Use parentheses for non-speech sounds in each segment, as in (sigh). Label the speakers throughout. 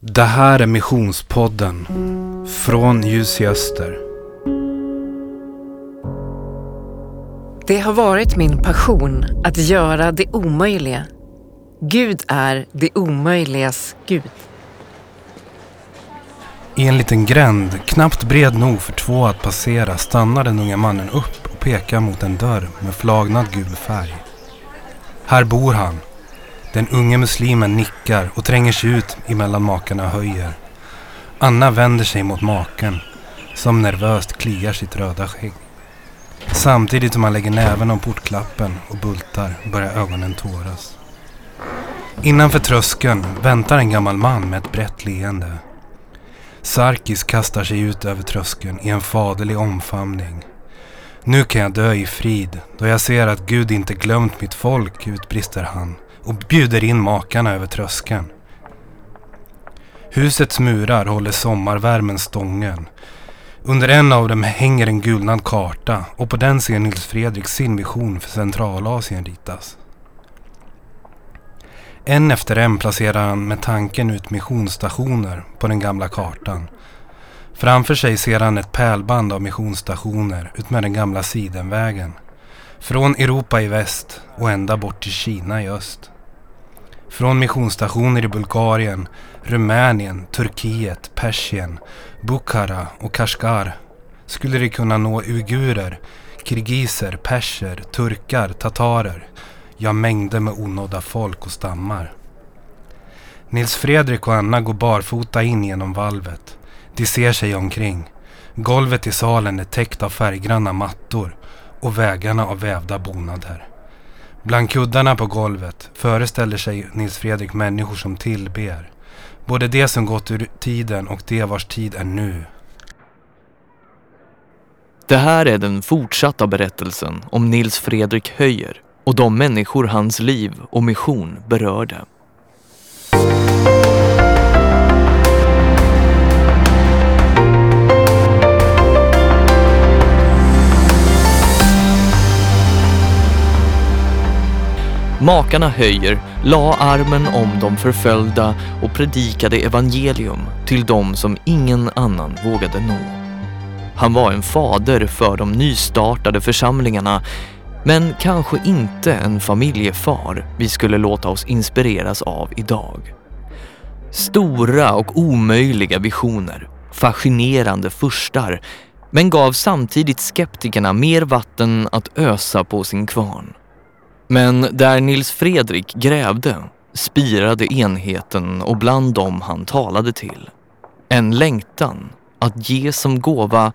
Speaker 1: Det här är Missionspodden från Ljus i Öster.
Speaker 2: Det har varit min passion att göra det omöjliga. Gud är det omöjligas Gud.
Speaker 1: I en liten gränd, knappt bred nog för två att passera, stannar den unga mannen upp och pekar mot en dörr med flagnad gul färg. Här bor han. Den unge muslimen nickar och tränger sig ut emellan makarna höjer. Anna vänder sig mot maken, som nervöst kliar sitt röda skägg. Samtidigt som han lägger näven om portklappen och bultar börjar ögonen tåras. Innanför tröskeln väntar en gammal man med ett brett leende. Sarkis kastar sig ut över tröskeln i en faderlig omfamning. Nu kan jag dö i frid då jag ser att Gud inte glömt mitt folk, utbrister han och bjuder in makarna över tröskeln. Husets murar håller sommarvärmen stången. Under en av dem hänger en gulnad karta och på den ser Nils Fredrik sin vision för Centralasien ritas. En efter en placerar han med tanken ut missionsstationer på den gamla kartan. Framför sig ser han ett pärlband av missionsstationer utmed den gamla sidenvägen. Från Europa i väst och ända bort till Kina i öst. Från missionsstationer i Bulgarien, Rumänien, Turkiet, Persien, Bukhara och Kashgar skulle det kunna nå uigurer, kirgiser, perser, turkar, tatarer, ja mängder med onådda folk och stammar. Nils Fredrik och Anna går barfota in genom valvet. De ser sig omkring. Golvet i salen är täckt av färggranna mattor och vägarna av vävda bonader. Bland kuddarna på golvet föreställer sig Nils Fredrik människor som tillber. Både de som gått ur tiden och de vars tid är nu.
Speaker 3: Det här är den fortsatta berättelsen om Nils Fredrik Höjer och de människor hans liv och mission berörde. Makarna Höjer la armen om de förföljda och predikade evangelium till de som ingen annan vågade nå. Han var en fader för de nystartade församlingarna men kanske inte en familjefar vi skulle låta oss inspireras av idag. Stora och omöjliga visioner, fascinerande furstar men gav samtidigt skeptikerna mer vatten att ösa på sin kvarn. Men där Nils Fredrik grävde spirade enheten och bland dem han talade till. En längtan att ge som gåva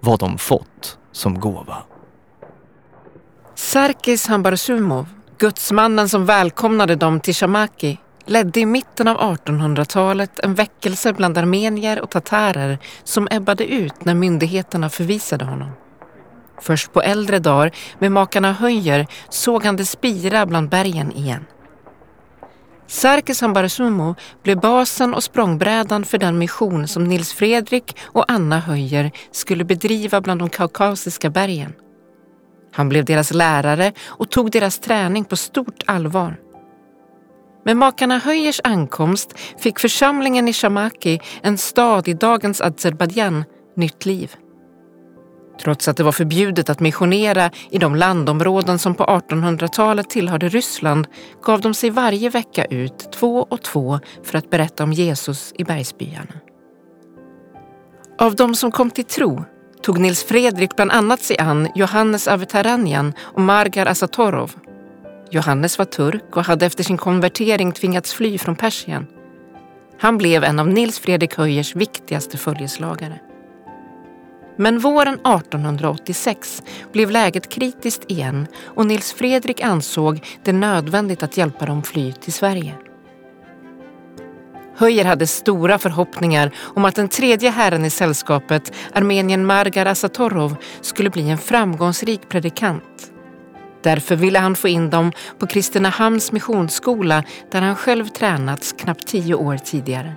Speaker 3: vad de fått som gåva.
Speaker 2: Sarkis Hambarsumov, gudsmannen som välkomnade dem till Shamaki, ledde i mitten av 1800-talet en väckelse bland armenier och tatarer som ebbade ut när myndigheterna förvisade honom. Först på äldre dagar med makarna Höjer såg han det spira bland bergen igen. Sarkis Hambarasumo blev basen och språngbrädan för den mission som Nils Fredrik och Anna Höjer skulle bedriva bland de kaukasiska bergen. Han blev deras lärare och tog deras träning på stort allvar. Med makarna Höjers ankomst fick församlingen i Shamaki, en stad i dagens Azerbajdzjan, nytt liv. Trots att det var förbjudet att missionera i de landområden som på 1800-talet tillhörde Ryssland gav de sig varje vecka ut två och två för att berätta om Jesus i bergsbyarna. Av de som kom till tro tog Nils Fredrik bland annat sig an Johannes Avetaranjan och Margar Asatorov. Johannes var turk och hade efter sin konvertering tvingats fly från Persien. Han blev en av Nils Fredrik Höjers viktigaste följeslagare. Men våren 1886 blev läget kritiskt igen och Nils Fredrik ansåg det nödvändigt att hjälpa dem fly till Sverige. Höjer hade stora förhoppningar om att den tredje herren i sällskapet, armenien Margar Asatorov, skulle bli en framgångsrik predikant. Därför ville han få in dem på Kristinehamns missionsskola där han själv tränats knappt tio år tidigare.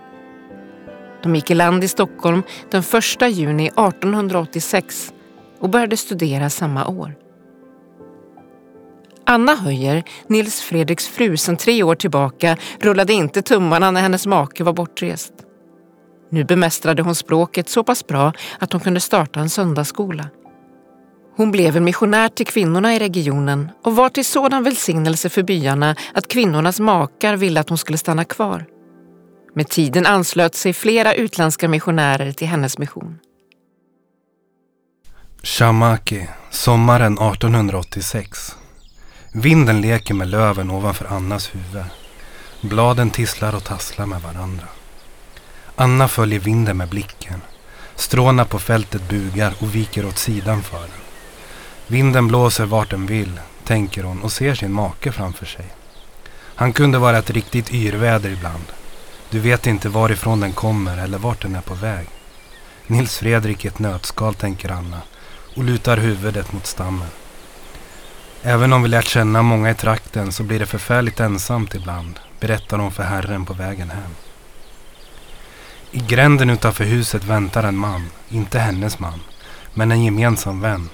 Speaker 2: De gick i land i Stockholm den 1 juni 1886 och började studera samma år. Anna Höjer, Nils Fredriks fru sedan tre år tillbaka, rullade inte tummarna när hennes make var bortrest. Nu bemästrade hon språket så pass bra att hon kunde starta en söndagsskola. Hon blev en missionär till kvinnorna i regionen och var till sådan välsignelse för byarna att kvinnornas makar ville att hon skulle stanna kvar. Med tiden anslöt sig flera utländska missionärer till hennes mission.
Speaker 1: Shamaki, sommaren 1886. Vinden leker med löven ovanför Annas huvud. Bladen tisslar och tasslar med varandra. Anna följer vinden med blicken. Stråna på fältet bugar och viker åt sidan för den. Vinden blåser vart den vill, tänker hon och ser sin make framför sig. Han kunde vara ett riktigt yrväder ibland. Du vet inte varifrån den kommer eller vart den är på väg. Nils Fredrik i ett nötskal, tänker Anna och lutar huvudet mot stammen. Även om vi lärt känna många i trakten så blir det förfärligt ensamt ibland, berättar hon för Herren på vägen hem. I gränden utanför huset väntar en man, inte hennes man, men en gemensam vän.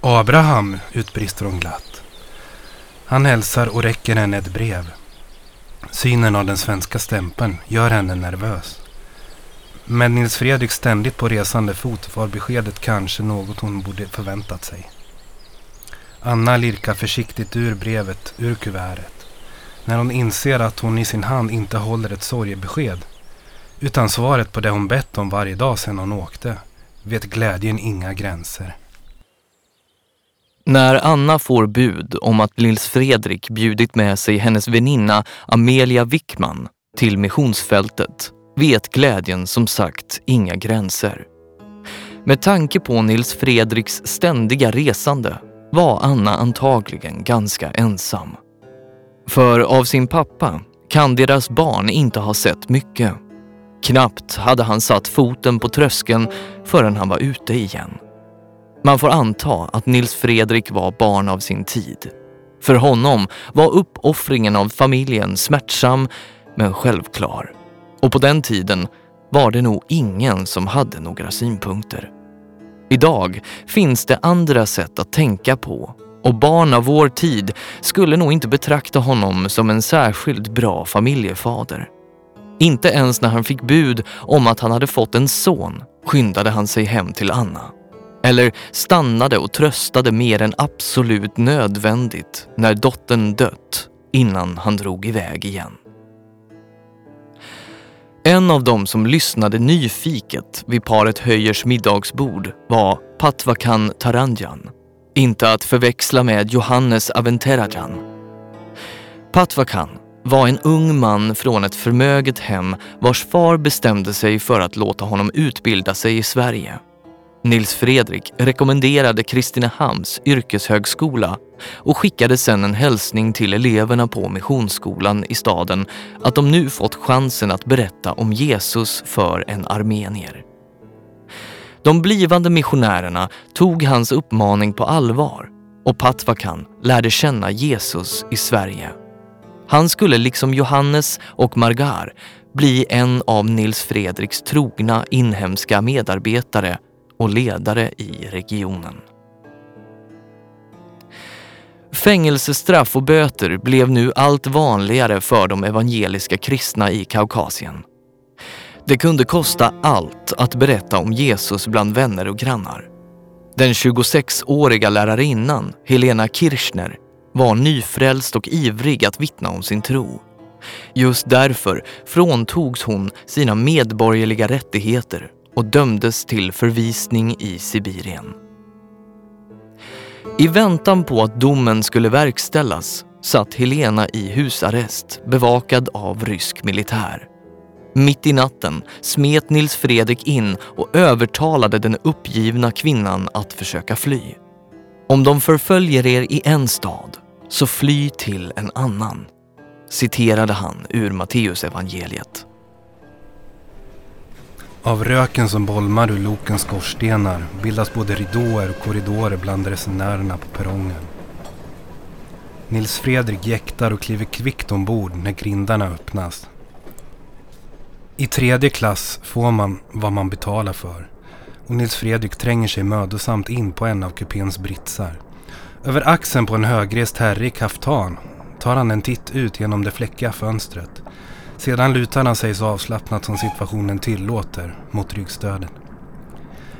Speaker 1: Abraham, utbrister hon glatt. Han hälsar och räcker henne ett brev. Synen av den svenska stämpeln gör henne nervös. Med Nils Fredrik ständigt på resande fot var beskedet kanske något hon borde förväntat sig. Anna lirkar försiktigt ur brevet ur kuvertet. När hon inser att hon i sin hand inte håller ett sorgebesked utan svaret på det hon bett om varje dag sedan hon åkte vet glädjen inga gränser.
Speaker 3: När Anna får bud om att Nils Fredrik bjudit med sig hennes väninna Amelia Wickman till missionsfältet vet glädjen som sagt inga gränser. Med tanke på Nils Fredriks ständiga resande var Anna antagligen ganska ensam. För av sin pappa kan deras barn inte ha sett mycket. Knappt hade han satt foten på tröskeln förrän han var ute igen. Man får anta att Nils Fredrik var barn av sin tid. För honom var uppoffringen av familjen smärtsam men självklar. Och på den tiden var det nog ingen som hade några synpunkter. Idag finns det andra sätt att tänka på och barn av vår tid skulle nog inte betrakta honom som en särskilt bra familjefader. Inte ens när han fick bud om att han hade fått en son skyndade han sig hem till Anna. Eller stannade och tröstade mer än absolut nödvändigt när dottern dött innan han drog iväg igen. En av dem som lyssnade nyfiket vid paret Höjers middagsbord var Patvakan Taranjan. Inte att förväxla med Johannes Aventerajan. Patvakan var en ung man från ett förmöget hem vars far bestämde sig för att låta honom utbilda sig i Sverige. Nils Fredrik rekommenderade Kristinehamns yrkeshögskola och skickade sedan en hälsning till eleverna på missionsskolan i staden att de nu fått chansen att berätta om Jesus för en armenier. De blivande missionärerna tog hans uppmaning på allvar och Patvakan lärde känna Jesus i Sverige. Han skulle liksom Johannes och Margar bli en av Nils Fredriks trogna inhemska medarbetare och ledare i regionen. Fängelsestraff och böter blev nu allt vanligare för de evangeliska kristna i Kaukasien. Det kunde kosta allt att berätta om Jesus bland vänner och grannar. Den 26-åriga lärarinnan, Helena Kirchner, var nyfrälst och ivrig att vittna om sin tro. Just därför fråntogs hon sina medborgerliga rättigheter och dömdes till förvisning i Sibirien. I väntan på att domen skulle verkställas satt Helena i husarrest bevakad av rysk militär. Mitt i natten smet Nils Fredrik in och övertalade den uppgivna kvinnan att försöka fly. Om de förföljer er i en stad, så fly till en annan, citerade han ur Matteusevangeliet.
Speaker 1: Av röken som bolmar ur lokens skorstenar bildas både ridåer och korridorer bland resenärerna på perrongen. Nils Fredrik jäktar och kliver kvickt ombord när grindarna öppnas. I tredje klass får man vad man betalar för och Nils Fredrik tränger sig mödosamt in på en av kupéns britsar. Över axeln på en högrest herre i kaftan tar han en titt ut genom det fläckiga fönstret. Sedan lutar han sig så avslappnat som situationen tillåter mot ryggstödet.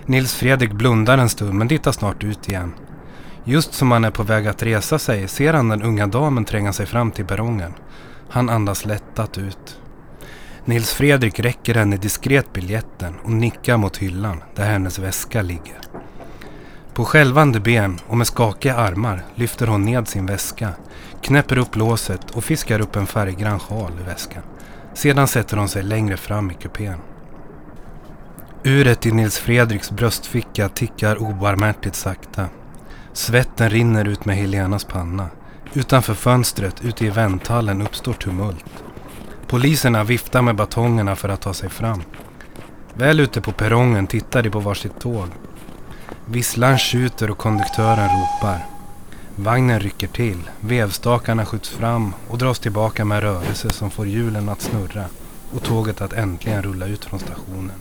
Speaker 1: Nils Fredrik blundar en stund men tittar snart ut igen. Just som han är på väg att resa sig ser han den unga damen tränga sig fram till perrongen. Han andas lättat ut. Nils Fredrik räcker henne diskret biljetten och nickar mot hyllan där hennes väska ligger. På skälvande ben och med skakiga armar lyfter hon ned sin väska, knäpper upp låset och fiskar upp en färggrann sjal i väskan. Sedan sätter hon sig längre fram i kupén. Uret i Nils Fredriks bröstficka tickar obarmhärtigt sakta. Svetten rinner ut med Helenas panna. Utanför fönstret ute i vänthallen uppstår tumult. Poliserna viftar med batongerna för att ta sig fram. Väl ute på perrongen tittar de på varsitt tåg. Visslan skjuter och konduktören ropar. Vagnen rycker till, vevstakarna skjuts fram och dras tillbaka med rörelse som får hjulen att snurra och tåget att äntligen rulla ut från stationen.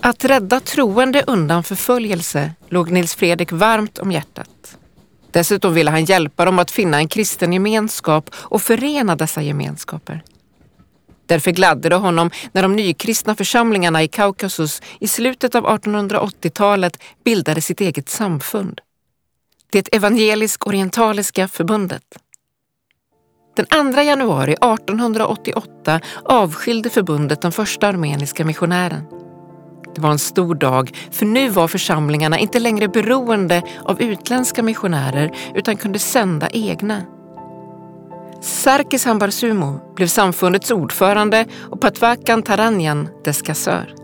Speaker 2: Att rädda troende undan förföljelse låg Nils Fredrik varmt om hjärtat. Dessutom ville han hjälpa dem att finna en kristen gemenskap och förena dessa gemenskaper. Därför gladde det honom när de nykristna församlingarna i Kaukasus i slutet av 1880-talet bildade sitt eget samfund. Det evangelisk-orientaliska förbundet. Den 2 januari 1888 avskilde förbundet den första armeniska missionären. Det var en stor dag, för nu var församlingarna inte längre beroende av utländska missionärer utan kunde sända egna. Sarkis Hambarsumo blev samfundets ordförande och Patvakan Taranjan dess kassör.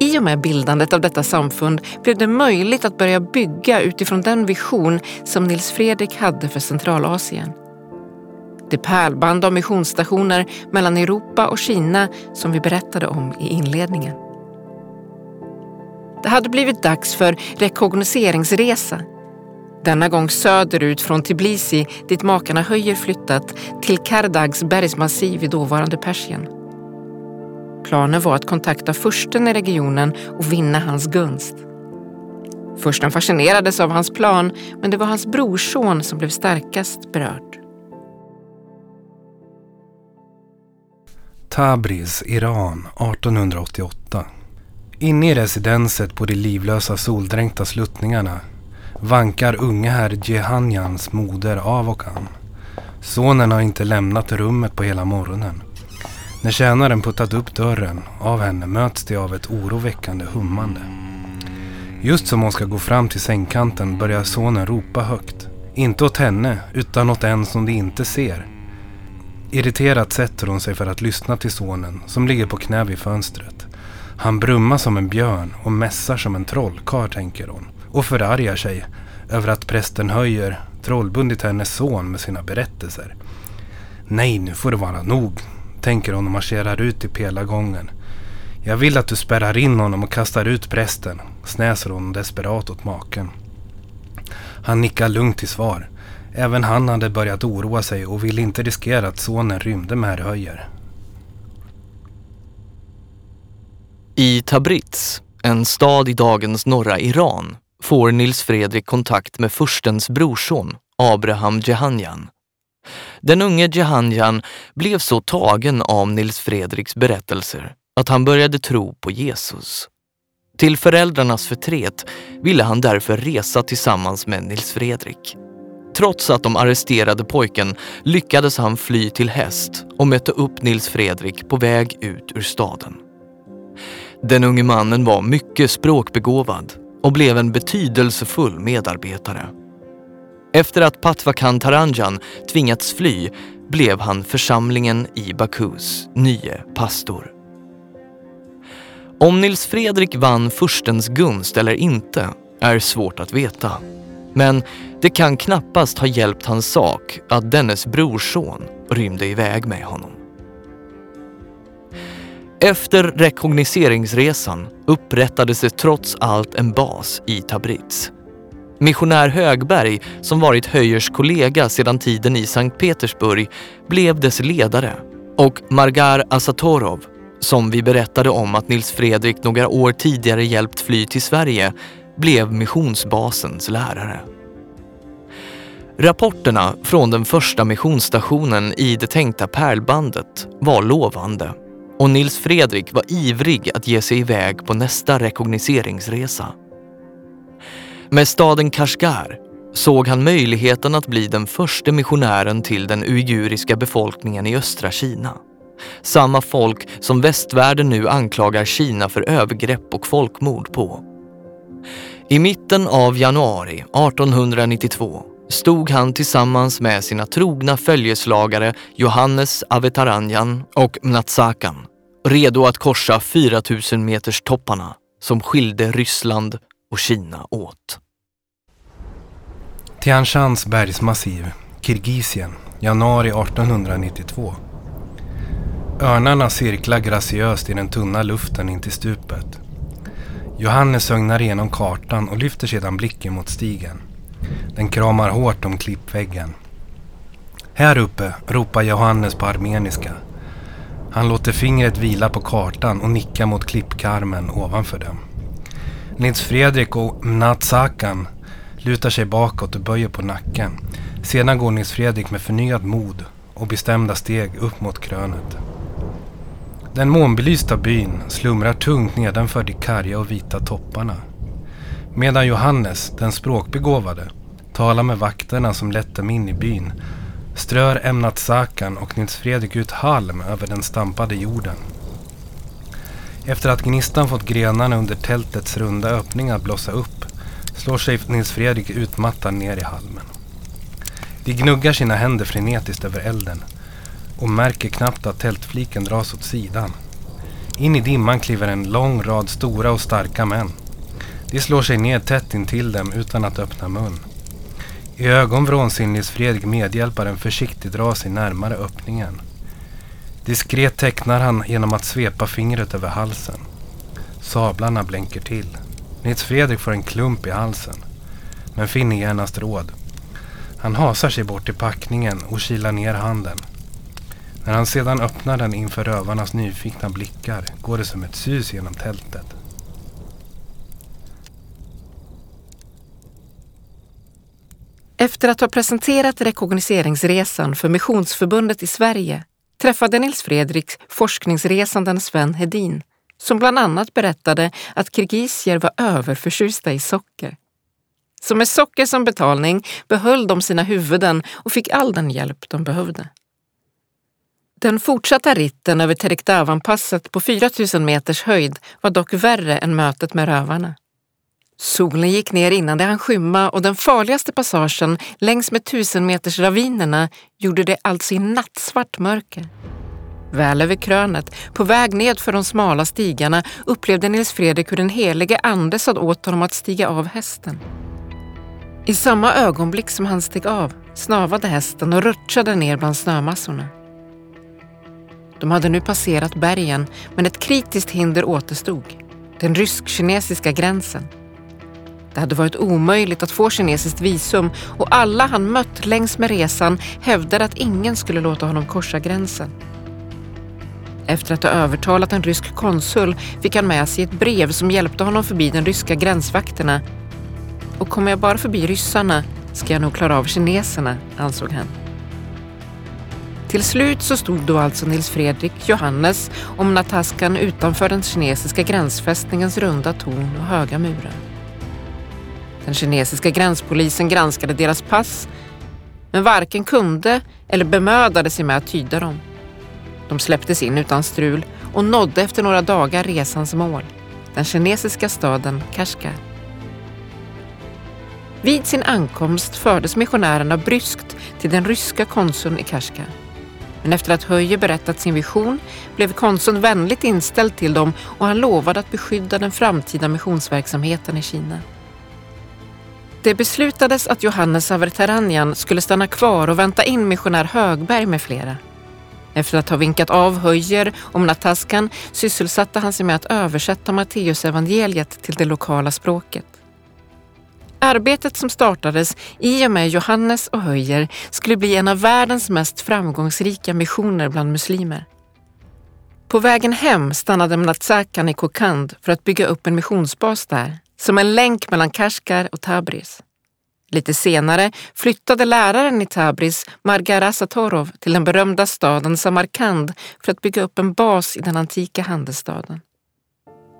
Speaker 2: I och med bildandet av detta samfund blev det möjligt att börja bygga utifrån den vision som Nils Fredrik hade för Centralasien. Det pärlband av missionsstationer mellan Europa och Kina som vi berättade om i inledningen. Det hade blivit dags för rekognoseringsresa. Denna gång söderut från Tbilisi dit makarna Höjer flyttat till Kardags bergsmassiv i dåvarande Persien. Planen var att kontakta fursten i regionen och vinna hans gunst. Fursten fascinerades av hans plan men det var hans brorson som blev starkast berörd.
Speaker 1: Tabriz, Iran, 1888. Inne i residenset på de livlösa soldränkta sluttningarna vankar unge herr Jehanjans moder av och an. Sonen har inte lämnat rummet på hela morgonen. När tjänaren puttat upp dörren av henne möts de av ett oroväckande hummande. Just som hon ska gå fram till sängkanten börjar sonen ropa högt. Inte åt henne, utan åt en som de inte ser. Irriterat sätter hon sig för att lyssna till sonen som ligger på knä vid fönstret. Han brummar som en björn och mässar som en trollkarl, tänker hon. Och förargar sig över att prästen höjer trollbundit hennes son med sina berättelser. Nej, nu får det vara nog, tänker hon och marscherar ut i pelargången. Jag vill att du spärrar in honom och kastar ut prästen, snäser hon desperat åt maken. Han nickar lugnt till svar. Även han hade börjat oroa sig och ville inte riskera att sonen rymde med herr Höjer.
Speaker 3: I Tabriz, en stad i dagens norra Iran, får Nils Fredrik kontakt med furstens brorson, Abraham Jehanjan. Den unge Jehanjan blev så tagen av Nils Fredriks berättelser att han började tro på Jesus. Till föräldrarnas förtret ville han därför resa tillsammans med Nils Fredrik. Trots att de arresterade pojken lyckades han fly till häst och mötte upp Nils Fredrik på väg ut ur staden. Den unge mannen var mycket språkbegåvad och blev en betydelsefull medarbetare. Efter att Patvakan Taranjan tvingats fly blev han församlingen i Bakus nye pastor. Om Nils Fredrik vann furstens gunst eller inte är svårt att veta. Men det kan knappast ha hjälpt hans sak att dennes brorson rymde iväg med honom. Efter rekognoseringsresan upprättades det trots allt en bas i Tabriz. Missionär Högberg, som varit Höjers kollega sedan tiden i Sankt Petersburg, blev dess ledare Och Margar Asatorov, som vi berättade om att Nils Fredrik några år tidigare hjälpt fly till Sverige, blev missionsbasens lärare. Rapporterna från den första missionsstationen i det tänkta pärlbandet var lovande och Nils Fredrik var ivrig att ge sig iväg på nästa rekognoseringsresa. Med staden Kashgar såg han möjligheten att bli den första missionären till den uiguriska befolkningen i östra Kina. Samma folk som västvärlden nu anklagar Kina för övergrepp och folkmord på. I mitten av januari 1892 stod han tillsammans med sina trogna följeslagare Johannes Avetaranjan och Mnatsakan redo att korsa 4000 meters topparna som skilde Ryssland och Kina åt.
Speaker 1: Tian Shans bergsmassiv, Kirgisien, januari 1892. Örnarna cirklar graciöst i den tunna luften in till stupet. Johannes ögnar igenom kartan och lyfter sedan blicken mot stigen. Den kramar hårt om klippväggen. Här uppe, ropar Johannes på armeniska. Han låter fingret vila på kartan och nickar mot klippkarmen ovanför dem. Nils Fredrik och Mnatsakan lutar sig bakåt och böjer på nacken. Sedan går Nils Fredrik med förnyad mod och bestämda steg upp mot krönet. Den månbelysta byn slumrar tungt nedanför de karga och vita topparna. Medan Johannes, den språkbegåvade, talar med vakterna som lett dem in i byn strör ämnat Sakan och Nils Fredrik ut halm över den stampade jorden. Efter att gnistan fått grenarna under tältets runda öppningar att blossa upp slår sig Nils Fredrik utmattad ner i halmen. De gnuggar sina händer frenetiskt över elden och märker knappt att tältfliken dras åt sidan. In i dimman kliver en lång rad stora och starka män. De slår sig ner tätt intill dem utan att öppna mun. I ögonvrån ser Nils Fredrik medhjälparen försiktigt dra sig närmare öppningen. Diskret tecknar han genom att svepa fingret över halsen. Sablarna blänker till. Nils Fredrik får en klump i halsen. Men finner genast råd. Han hasar sig bort till packningen och kilar ner handen. När han sedan öppnar den inför rövarnas nyfikna blickar går det som ett sus genom tältet.
Speaker 2: Efter att ha presenterat rekognoseringsresan för Missionsförbundet i Sverige träffade Nils Fredrik forskningsresanden Sven Hedin som bland annat berättade att kirgisier var överförtjusta i socker. Så med socker som betalning behöll de sina huvuden och fick all den hjälp de behövde. Den fortsatta ritten över Terikdavanpasset på 4000 meters höjd var dock värre än mötet med rövarna. Solen gick ner innan det hann skymma och den farligaste passagen längs med tusenmetersravinerna gjorde det alltså i nattsvart mörker. Väl över krönet, på väg ned för de smala stigarna, upplevde Nils Fredrik hur den helige ande sade åt honom att stiga av hästen. I samma ögonblick som han steg av snavade hästen och rutschade ner bland snömassorna. De hade nu passerat bergen, men ett kritiskt hinder återstod. Den rysk-kinesiska gränsen. Det hade varit omöjligt att få kinesiskt visum och alla han mött längs med resan hävdade att ingen skulle låta honom korsa gränsen. Efter att ha övertalat en rysk konsul fick han med sig ett brev som hjälpte honom förbi de ryska gränsvakterna. Och kommer jag bara förbi ryssarna ska jag nog klara av kineserna, ansåg han. Till slut så stod då alltså Nils Fredrik, Johannes och Nataskan utanför den kinesiska gränsfästningens runda torn och höga murar. Den kinesiska gränspolisen granskade deras pass men varken kunde eller bemödade sig med att tyda dem. De släpptes in utan strul och nådde efter några dagar resans mål, den kinesiska staden Kashgar. Vid sin ankomst fördes missionärerna bryskt till den ryska konsuln i Kashgar. Men efter att Höje berättat sin vision blev konsuln vänligt inställd till dem och han lovade att beskydda den framtida missionsverksamheten i Kina. Det beslutades att Johannes Averteranjan skulle stanna kvar och vänta in missionär Högberg med flera. Efter att ha vinkat av Höjer om Nataskan sysselsatte han sig med att översätta Matteusevangeliet till det lokala språket. Arbetet som startades i och med Johannes och Höjer skulle bli en av världens mest framgångsrika missioner bland muslimer. På vägen hem stannade Mnatsakan i Kokand för att bygga upp en missionsbas där, som en länk mellan Kashgar och Tabriz. Lite senare flyttade läraren i Tabriz, Margara Satorov, till den berömda staden Samarkand för att bygga upp en bas i den antika handelsstaden.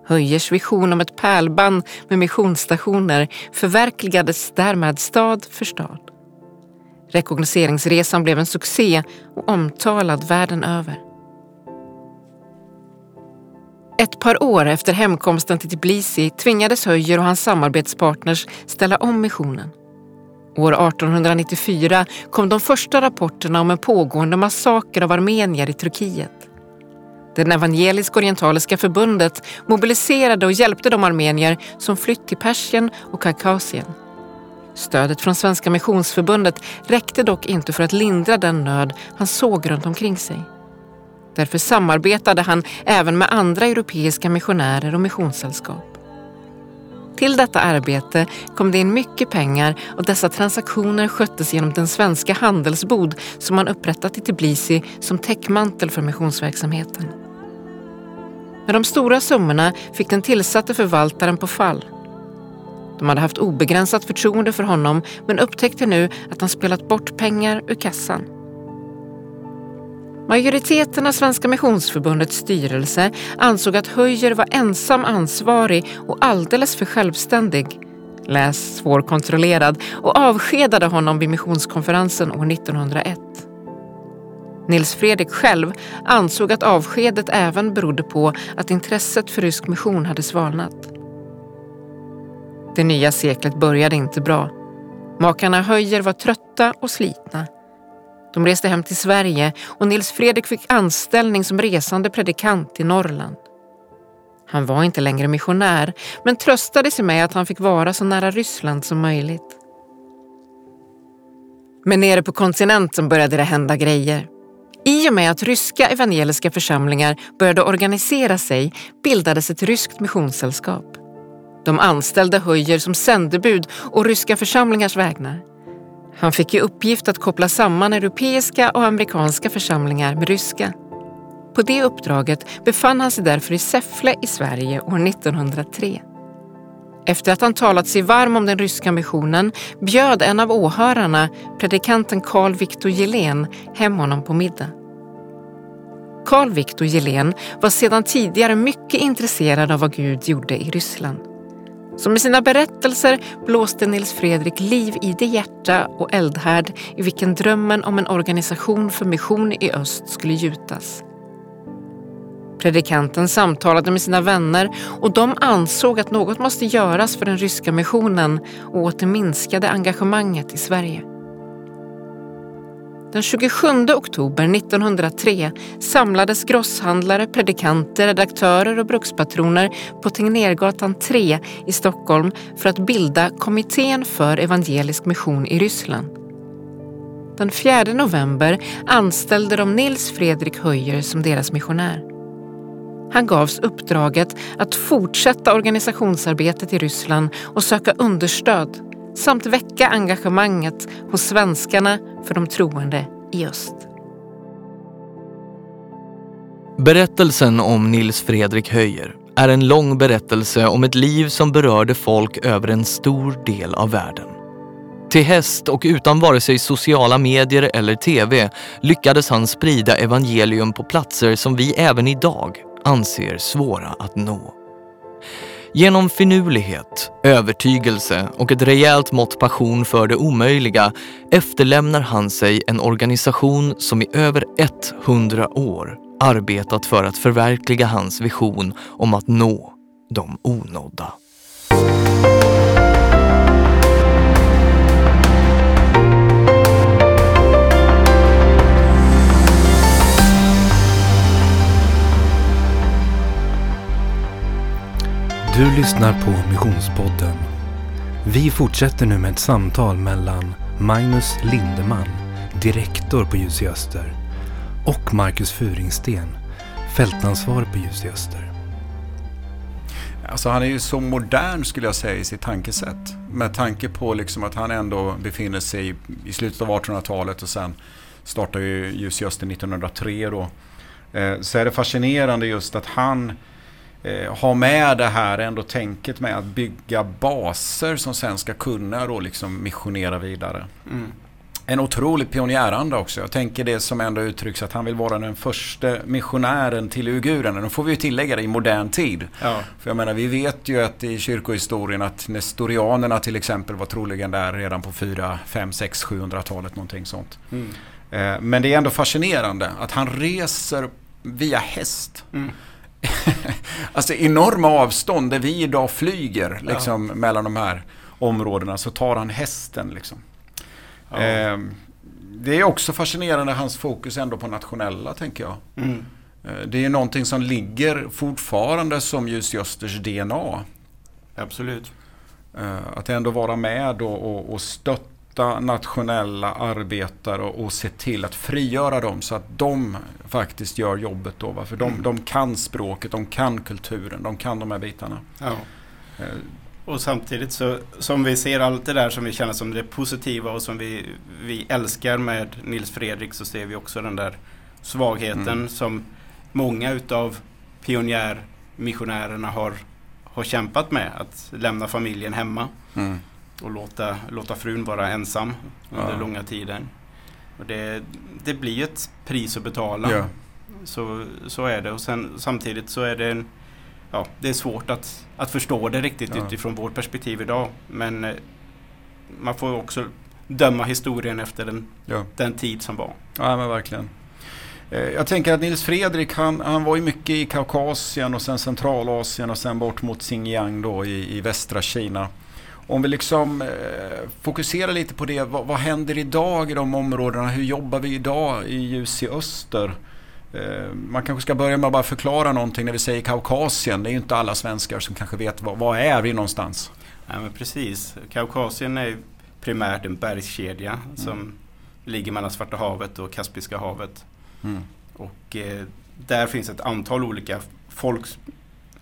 Speaker 2: Höjers vision om ett pärlband med missionsstationer förverkligades därmed stad för stad. Rekognoseringsresan blev en succé och omtalad världen över. Ett par år efter hemkomsten till Tbilisi tvingades Höjer och hans samarbetspartners ställa om missionen. År 1894 kom de första rapporterna om en pågående massaker av armenier i Turkiet. Den evangelisk-orientaliska förbundet mobiliserade och hjälpte de armenier som flytt till Persien och Kaukasien. Stödet från Svenska Missionsförbundet räckte dock inte för att lindra den nöd han såg runt omkring sig. Därför samarbetade han även med andra europeiska missionärer och missionssällskap. Till detta arbete kom det in mycket pengar och dessa transaktioner sköttes genom den svenska handelsbod som man upprättat i Tbilisi som täckmantel för missionsverksamheten. Med de stora summorna fick den tillsatte förvaltaren på fall. De hade haft obegränsat förtroende för honom men upptäckte nu att han spelat bort pengar ur kassan. Majoriteten av Svenska Missionsförbundets styrelse ansåg att Höjer var ensam ansvarig och alldeles för självständig, läs svårkontrollerad, och avskedade honom vid missionskonferensen år 1901. Nils Fredrik själv ansåg att avskedet även berodde på att intresset för rysk mission hade svalnat. Det nya seklet började inte bra. Makarna Höjer var trötta och slitna. De reste hem till Sverige och Nils Fredrik fick anställning som resande predikant i Norrland. Han var inte längre missionär, men tröstade sig med att han fick vara så nära Ryssland som möjligt. Men nere på kontinenten började det hända grejer. I och med att ryska evangeliska församlingar började organisera sig bildades ett ryskt missionssällskap. De anställde Höjer som sändebud och ryska församlingars vägnar. Han fick i uppgift att koppla samman europeiska och amerikanska församlingar med ryska. På det uppdraget befann han sig därför i Säffle i Sverige år 1903. Efter att han talat sig varm om den ryska missionen bjöd en av åhörarna, predikanten Carl Victor Gelén, hem honom på middag. Carl Victor Gelén var sedan tidigare mycket intresserad av vad Gud gjorde i Ryssland. Så med sina berättelser blåste Nils Fredrik liv i det hjärta och eldhärd i vilken drömmen om en organisation för mission i öst skulle gjutas. Predikanten samtalade med sina vänner och de ansåg att något måste göras för den ryska missionen och åt det minskade engagemanget i Sverige. Den 27 oktober 1903 samlades grosshandlare, predikanter, redaktörer och brukspatroner på Tegnérgatan 3 i Stockholm för att bilda Kommittén för evangelisk mission i Ryssland. Den 4 november anställde de Nils Fredrik Höjer som deras missionär. Han gavs uppdraget att fortsätta organisationsarbetet i Ryssland och söka understöd samt väcka engagemanget hos svenskarna för de troende i öst.
Speaker 3: Berättelsen om Nils Fredrik Höjer är en lång berättelse om ett liv som berörde folk över en stor del av världen. Till häst och utan vare sig sociala medier eller TV lyckades han sprida evangelium på platser som vi även idag anser svåra att nå. Genom finurlighet, övertygelse och ett rejält mått passion för det omöjliga efterlämnar han sig en organisation som i över 100 år arbetat för att förverkliga hans vision om att nå de onådda.
Speaker 1: Du lyssnar på Missionspodden. Vi fortsätter nu med ett samtal mellan Magnus Lindeman, direktor på Ljus i Öster, och Marcus Furingsten, fältansvarig på Ljus i Öster.
Speaker 4: Alltså han är ju så modern skulle jag säga i sitt tankesätt. Med tanke på liksom att han ändå befinner sig i slutet av 1800-talet och sen startar ju Ljus Öster 1903 då. Eh, så är det fascinerande just att han eh, har med det här ändå tänket med att bygga baser som sen ska kunna då liksom missionera vidare. Mm en otrolig pionjäranda också. Jag tänker det som ändå uttrycks att han vill vara den första missionären till uigurerna. Nu får vi ju tillägga det i modern tid. Ja. För jag menar, vi vet ju att i kyrkohistorien att nestorianerna till exempel var troligen där redan på 4, 5, 6, 700-talet någonting sånt. Mm. Eh, men det är ändå fascinerande att han reser via häst. Mm. (laughs) alltså enorma avstånd där vi idag flyger liksom, ja. mellan de här områdena så tar han hästen. Liksom. Ja. Eh, det är också fascinerande hans fokus ändå på nationella tänker jag. Mm. Eh, det är någonting som ligger fortfarande som just Gösters DNA.
Speaker 5: Absolut.
Speaker 4: Eh, att ändå vara med och, och, och stötta nationella arbetare och, och, se till att frigöra dem så att de faktiskt gör jobbet då. För de, mm. de kan språket, de kan kulturen, de kan de här bitarna. Ja.
Speaker 5: Eh, och samtidigt så som vi ser allt det där som vi känner som det positiva och som vi, vi älskar med Nils Fredrik så ser vi också den där svagheten mm. som många utav pionjärmissionärerna har, har kämpat med. Att lämna familjen hemma mm. Och låta, låta frun vara ensam under ja. långa tider. Och det, det blir ett pris att betala. Ja. Så, så är det och sen, samtidigt så är det en ja, det är svårt att, att förstå det riktigt ja. utifrån vårt perspektiv idag. Men eh, man får också döma historien efter den, ja. den tid som var.
Speaker 4: Ja men verkligen. Eh, jag tänker att Nils Fredrik han, han var ju mycket i Kaukasien och sen Centralasien och sen bort mot Xinjiang då i, i västra Kina. Om vi liksom eh, fokuserar lite på det, vad, vad händer idag i de områdena? Hur jobbar vi idag i ljus i öster? Eh, man kanske ska börja med att bara förklara någonting när vi säger Kaukasien. Det är ju inte alla svenskar som kanske vet vad, vad är vi någonstans.
Speaker 5: Ja, men precis. Kaukasien är primärt en bergskedja mm. som ligger mellan Svarta havet och Kaspiska havet. Mm. Och eh, där finns ett antal olika folks,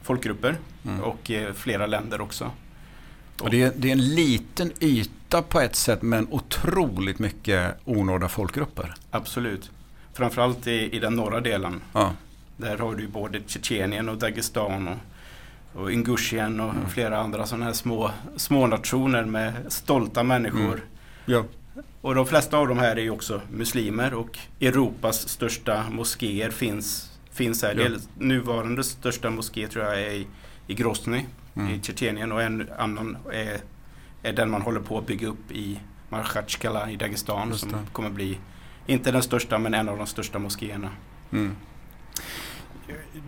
Speaker 5: folkgrupper mm. och eh, flera länder också.
Speaker 4: Och det, är, det är en liten yta på ett sätt men otroligt mycket onådda folkgrupper.
Speaker 5: Absolut. Framförallt i, i den norra delen. Ja. Där har du både Tjetjenien och Dagestan och, och Ingusjien och mm. flera andra sådana här små, små nationer med stolta människor. Mm. Ja. Och de flesta av de här är ju också muslimer och Europas största moskéer finns, finns här. Ja. Nuvarande största moské tror jag är i, i Grozny mm. i Tjetjenien och en annan är, är den man håller på att bygga upp i Markhatjkala i Dagestan som kommer bli inte den största men en av de största moskéerna. Mm.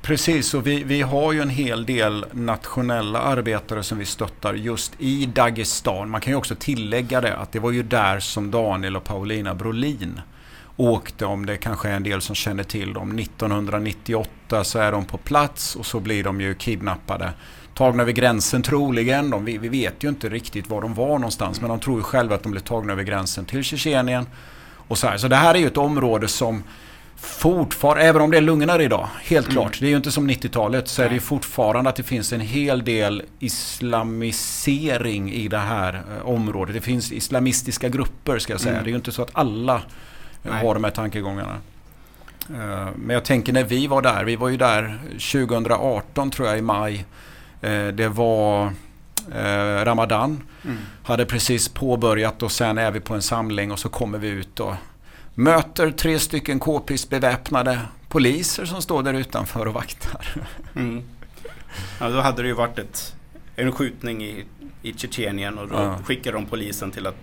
Speaker 4: Precis, och vi, vi har ju en hel del nationella arbetare som vi stöttar just i Dagestan. Man kan ju också tillägga det att det var ju där som Daniel och Paulina Brolin åkte, om det kanske är en del som känner till dem. 1998 så är de på plats och så blir de ju kidnappade. Tagna över gränsen troligen. De, vi, vi vet ju inte riktigt var de var någonstans men de tror ju själva att de blev tagna över gränsen till Tjetjenien och så, här. så det här är ju ett område som fortfarande, även om det är lugnare idag, helt mm. klart. Det är ju inte som 90-talet, så är det ju fortfarande att det finns en hel del islamisering i det här eh, området. Det finns islamistiska grupper ska jag säga. Mm. Det är ju inte så att alla eh, har de här tankegångarna. Eh, men jag tänker när vi var där, vi var ju där 2018 tror jag i maj. Det var eh, Ramadan. Mm. Hade precis påbörjat och sen är vi på en samling och så kommer vi ut och möter tre stycken k-pist beväpnade poliser som står där utanför och vaktar. Mm.
Speaker 5: Ja, då hade det ju varit ett, en skjutning i, i Tjetjenien och då ja. skickade de polisen till att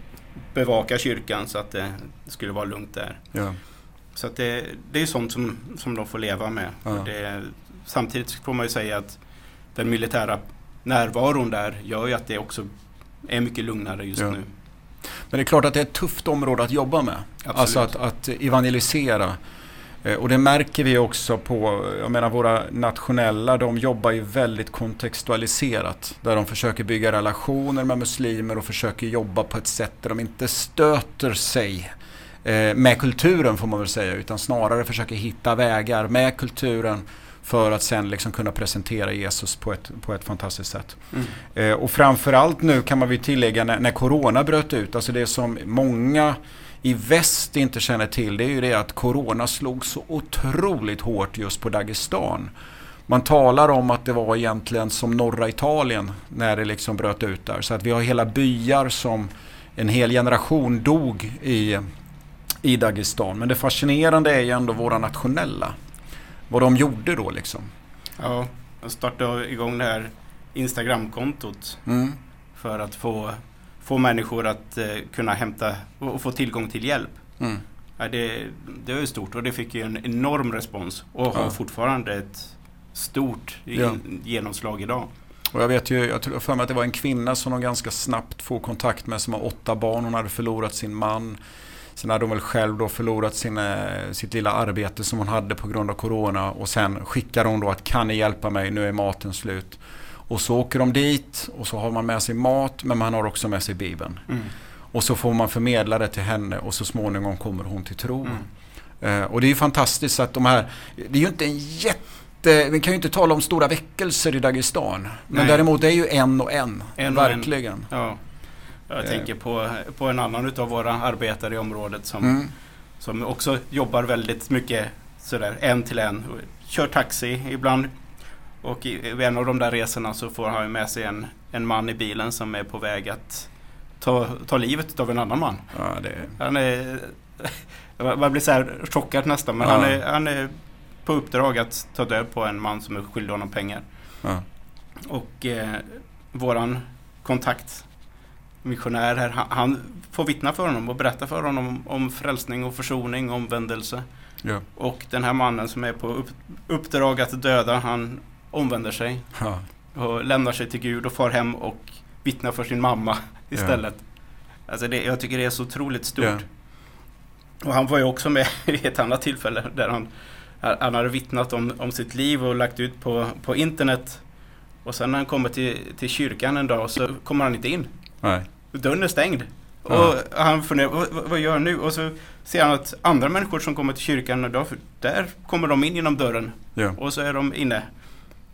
Speaker 5: bevaka kyrkan så att det skulle vara lugnt där. Ja. Så att det, det är sånt som, som de får leva med. Ja. Det, samtidigt får man ju säga att den militära närvaron där gör ju att det också är mycket lugnare just ja. nu.
Speaker 4: Men det är klart att det är ett tufft område att jobba med. Absolut. Alltså att, att evangelisera. Eh, och det märker vi också på, jag menar våra nationella, de jobbar ju väldigt kontextualiserat. Där de försöker bygga relationer med muslimer och försöker jobba på ett sätt där de inte stöter sig eh, med kulturen får man väl säga. Utan snarare försöker hitta vägar med kulturen för att sen liksom kunna presentera Jesus på ett, på ett fantastiskt sätt. Mm. Eh, och framförallt nu kan man väl tillägga när, när Corona bröt ut, alltså det som många i väst inte känner till det är ju det att Corona slog så otroligt hårt just på Dagestan. Man talar om att det var egentligen som norra Italien när det liksom bröt ut där. Så att vi har hela byar som en hel generation dog i, i Dagestan. Men det fascinerande är ju ändå våra nationella. Vad de gjorde då liksom.
Speaker 5: Ja, de startade igång det här Instagramkontot mm. för att få, få människor att eh, kunna hämta och få tillgång till hjälp. Mm. Ja, det, det ju stort och det fick ju en enorm respons och har fortfarande ett stort ja. genomslag idag.
Speaker 4: Och jag vet ju, jag tror för mig att det var en kvinna som de ganska snabbt får kontakt med som har åtta barn. Hon hade förlorat sin man. Sen hade hon väl själv då förlorat sin, eh, sitt lilla arbete som hon hade på grund av Corona. Och sen skickar hon då att kan ni hjälpa mig, nu är maten slut. Och så åker de dit och så har man med sig mat men man har också med sig Bibeln. Mm. Och så får man förmedla det till henne och så småningom kommer hon till tro. Mm. Eh, och det är ju fantastiskt att de här, det är ju inte en jätte vi kan ju inte tala om stora väckelser i Dagestan. Men Nej. däremot det är ju en och en. en verkligen. En.
Speaker 5: Ja. Jag eh. tänker på, på en annan utav våra arbetare i området som, mm. som också jobbar väldigt mycket sådär en till en. Kör taxi ibland. Och i, i en av de där resorna så får han med sig en, en man i bilen som är på väg att ta, ta livet av en annan man.
Speaker 4: Ja, det...
Speaker 5: Han är... (laughs) Man blir så här chockad nästan men ja. han, är, han är på uppdrag att ta död på en man som är skyldig honom pengar. Ja. Och eh, våran kontakt missionär här, han, han, får vittna för honom och berätta för honom om, om frälsning och försoning, omvändelse. Ja. Och den här mannen som är på upp, uppdrag att döda, han omvänder sig. Ja. Och lämnar sig till Gud och far hem och vittnar för sin mamma istället. Ja. Alltså det, jag tycker det är så otroligt stort. Och han var ju också med (laughs) i ett annat tillfälle där han han hade vittnat om, om sitt liv och lagt ut på, på internet. Och sen när han kommer till, till kyrkan en dag så kommer han inte in. Nej. Dörren är stängd. Ja. Och han funderar, vad, vad gör han nu? Och så ser han att andra människor som kommer till kyrkan, då, där kommer de in genom dörren. Ja. Och så är de inne.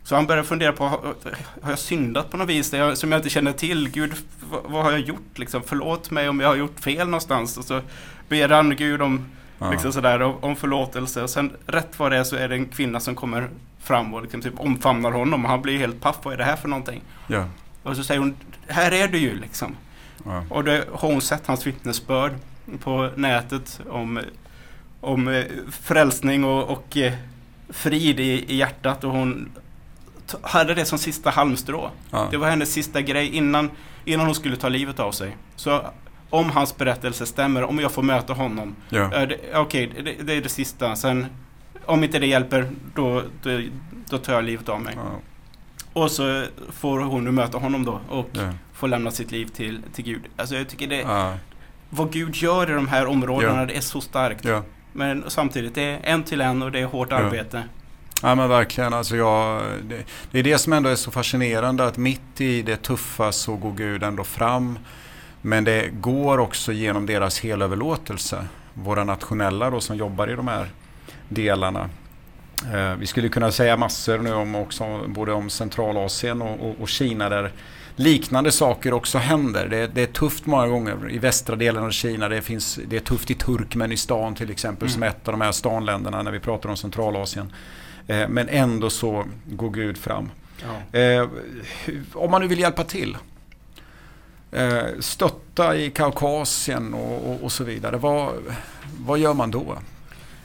Speaker 5: Så han börjar fundera på, har, har jag syndat på något vis jag, som jag inte känner till? Gud, vad, vad, har jag gjort? Liksom, förlåt mig om jag har gjort fel någonstans. Och så ber han Gud om Ja. Liksom sådär, om förlåtelse. Och sen rätt vad det är så är det en kvinna som kommer fram och liksom typ omfamnar honom. Och han blir helt paff. Vad är det här för någonting? Ja. Och så säger hon, här är du ju liksom. Ja. Och då har hon sett hans vittnesbörd på nätet om, om eh, frälsning och, och eh, frid i, i hjärtat. Och hon hade det som sista halmstrå. Ja. Det var hennes sista grej innan, innan hon skulle ta livet av sig. Så om hans berättelse stämmer, om jag får möta honom. Ja. Okej, okay, det, det, är det sista. Sen, om inte det hjälper, då, då, då tar jag livet av mig. Ja. Och så får hon nu möta honom då och ja. får lämna sitt liv till, till Gud. Alltså jag tycker det, ja. vad Gud gör i de här områdena, det är så starkt. Men samtidigt, det är en till en och det är hårt arbete.
Speaker 4: Ja men verkligen. Alltså jag, det, det, är det som ändå är så fascinerande att mitt i det tuffa så går Gud ändå fram men det går också genom deras helöverlåtelse. Våra nationella då som jobbar i de här delarna. Eh, vi skulle kunna säga massor nu om också, både om Centralasien och, och, och Kina där liknande saker också händer. Det, det, är tufft många gånger i västra delen av Kina. Det, finns, det är tufft i Turkmenistan till exempel mm. som ett av de här stanländerna när vi pratar om Centralasien. Eh, men ändå så går Gud fram. Ja. Eh, om man nu vill hjälpa till eh, stötta i Kaukasien och, och, och, så vidare. Vad, vad gör man då?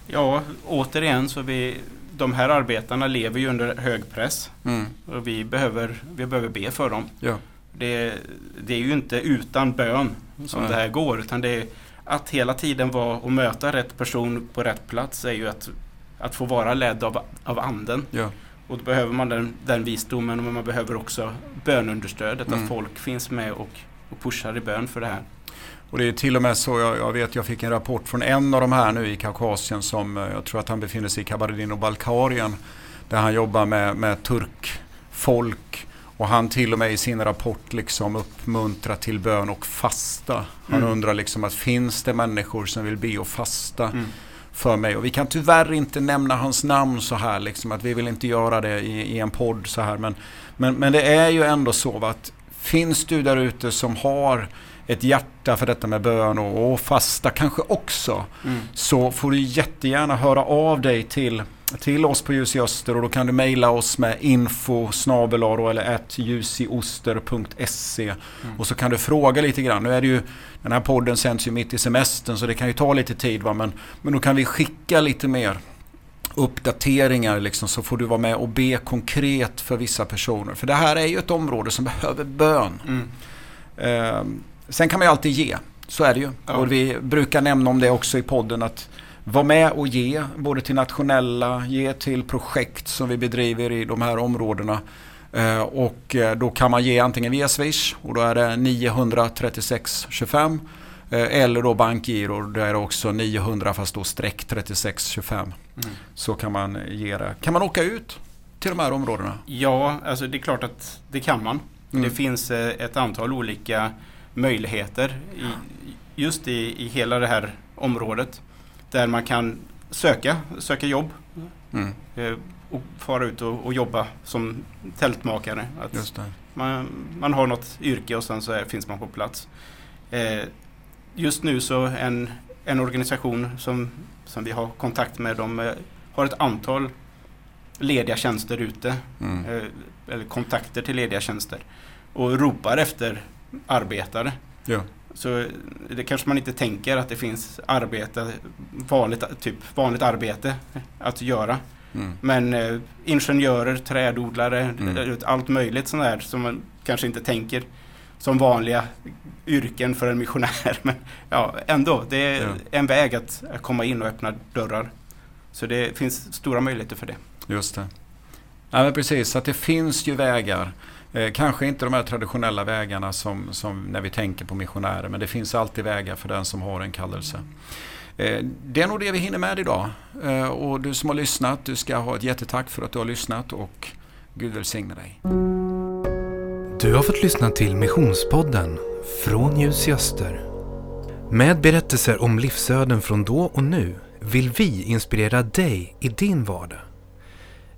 Speaker 5: Ja, återigen så vi de här arbetarna lever ju under hög press. Mm. Och vi behöver, vi behöver be för dem. Ja. Det, det, är ju inte utan bön som Nej. det här går. Utan det är att hela tiden vara och möta rätt person på rätt plats är ju att, att få vara ledd av, av anden. Ja. Och då behöver man den, den visdomen men man behöver också bönunderstödet. Mm. Att folk finns med och och pushar i bön för det här.
Speaker 4: Och det är till och med så, jag, jag, vet jag fick en rapport från en av de här nu i Kaukasien som eh, jag tror att han befinner sig i Kabardino-Balkarien. Där han jobbar med, med turkfolk. Och han till och med i sin rapport liksom uppmuntrar till bön och fasta. Han mm. undrar liksom att finns det människor som vill be och fasta mm. för mig. Och vi kan tyvärr inte nämna hans namn så här, liksom, att vi vill inte göra det i, i en podd så här. Men, men, men det är ju ändå så att finns du där ute som har ett hjärta för detta med bön och, och fasta kanske också. Mm. Så får du jättegärna höra av dig till, till oss på Ljus i Öster och då kan du mejla oss med info eller ljusioster.se mm. och så kan du fråga lite grann. Nu är det ju, den här podden sänds ju mitt i semestern så det kan ju ta lite tid va? Men, men då kan vi skicka lite mer uppdateringar liksom, så får du vara med och be konkret för vissa personer. För det här är ju ett område som behöver bön. Mm. Um, Sen kan man ju alltid ge. Så är det ju. Ja. Och vi brukar nämna om det också i podden att vara med och ge både till nationella, ge till projekt som vi bedriver i de här områdena. Eh, och eh, då kan man ge antingen via Swish och då är det 936 25 eh, eller då bankgiro, då är det också 900 fast då streck 36 25. Mm. Så kan man ge det. Kan man åka ut till de här områdena?
Speaker 5: Ja, alltså det är klart att det kan man. Mm. Det finns ett antal olika möjligheter i, just i, i hela det här området. Där man kan söka, söka jobb mm. eh, och fara ut och, och, jobba som tältmakare. Att man, man har något yrke och sen så är, finns man på plats. Eh, just nu så en, en organisation som, som vi har kontakt med, de eh, har ett antal lediga tjänster ute. Mm. Eh, eller kontakter till lediga tjänster. Och ropar efter arbetare. Ja. Så det kanske man inte tänker att det finns arbete, vanligt, typ vanligt arbete att göra. Mm. Men eh, ingenjörer, trädodlare, mm. allt möjligt sånt där som man kanske inte tänker som vanliga yrken för en missionär. (laughs) Men ja, ändå, det är ja. en väg att komma in och öppna dörrar. Så det finns stora möjligheter för det.
Speaker 4: Just det. Ja, men precis, att det finns ju vägar. Eh, kanske inte de här traditionella vägarna som, som när vi tänker på missionärer men det finns alltid vägar för den som har en kallelse. Eh, det är nog det vi hinner med idag. Eh, och du som har lyssnat, du ska ha ett jättetack för att du har lyssnat och Gud välsigne dig.
Speaker 1: Du har fått lyssna till Missionspodden från Ljus i Öster. Med berättelser om livsöden från då och nu vill vi inspirera dig i din vardag.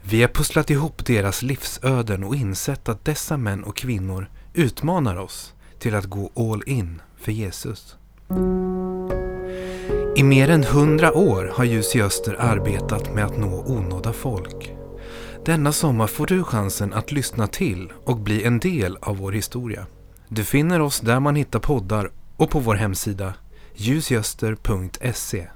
Speaker 1: Vi har pusslat ihop deras livsöden och insett att dessa män och kvinnor utmanar oss till att gå all in för Jesus. I mer än hundra år har Ljus i Öster arbetat med att nå onådda folk. Denna sommar får du chansen att lyssna till och bli en del av vår historia. Du finner oss där man hittar poddar och på vår hemsida ljusgöster.se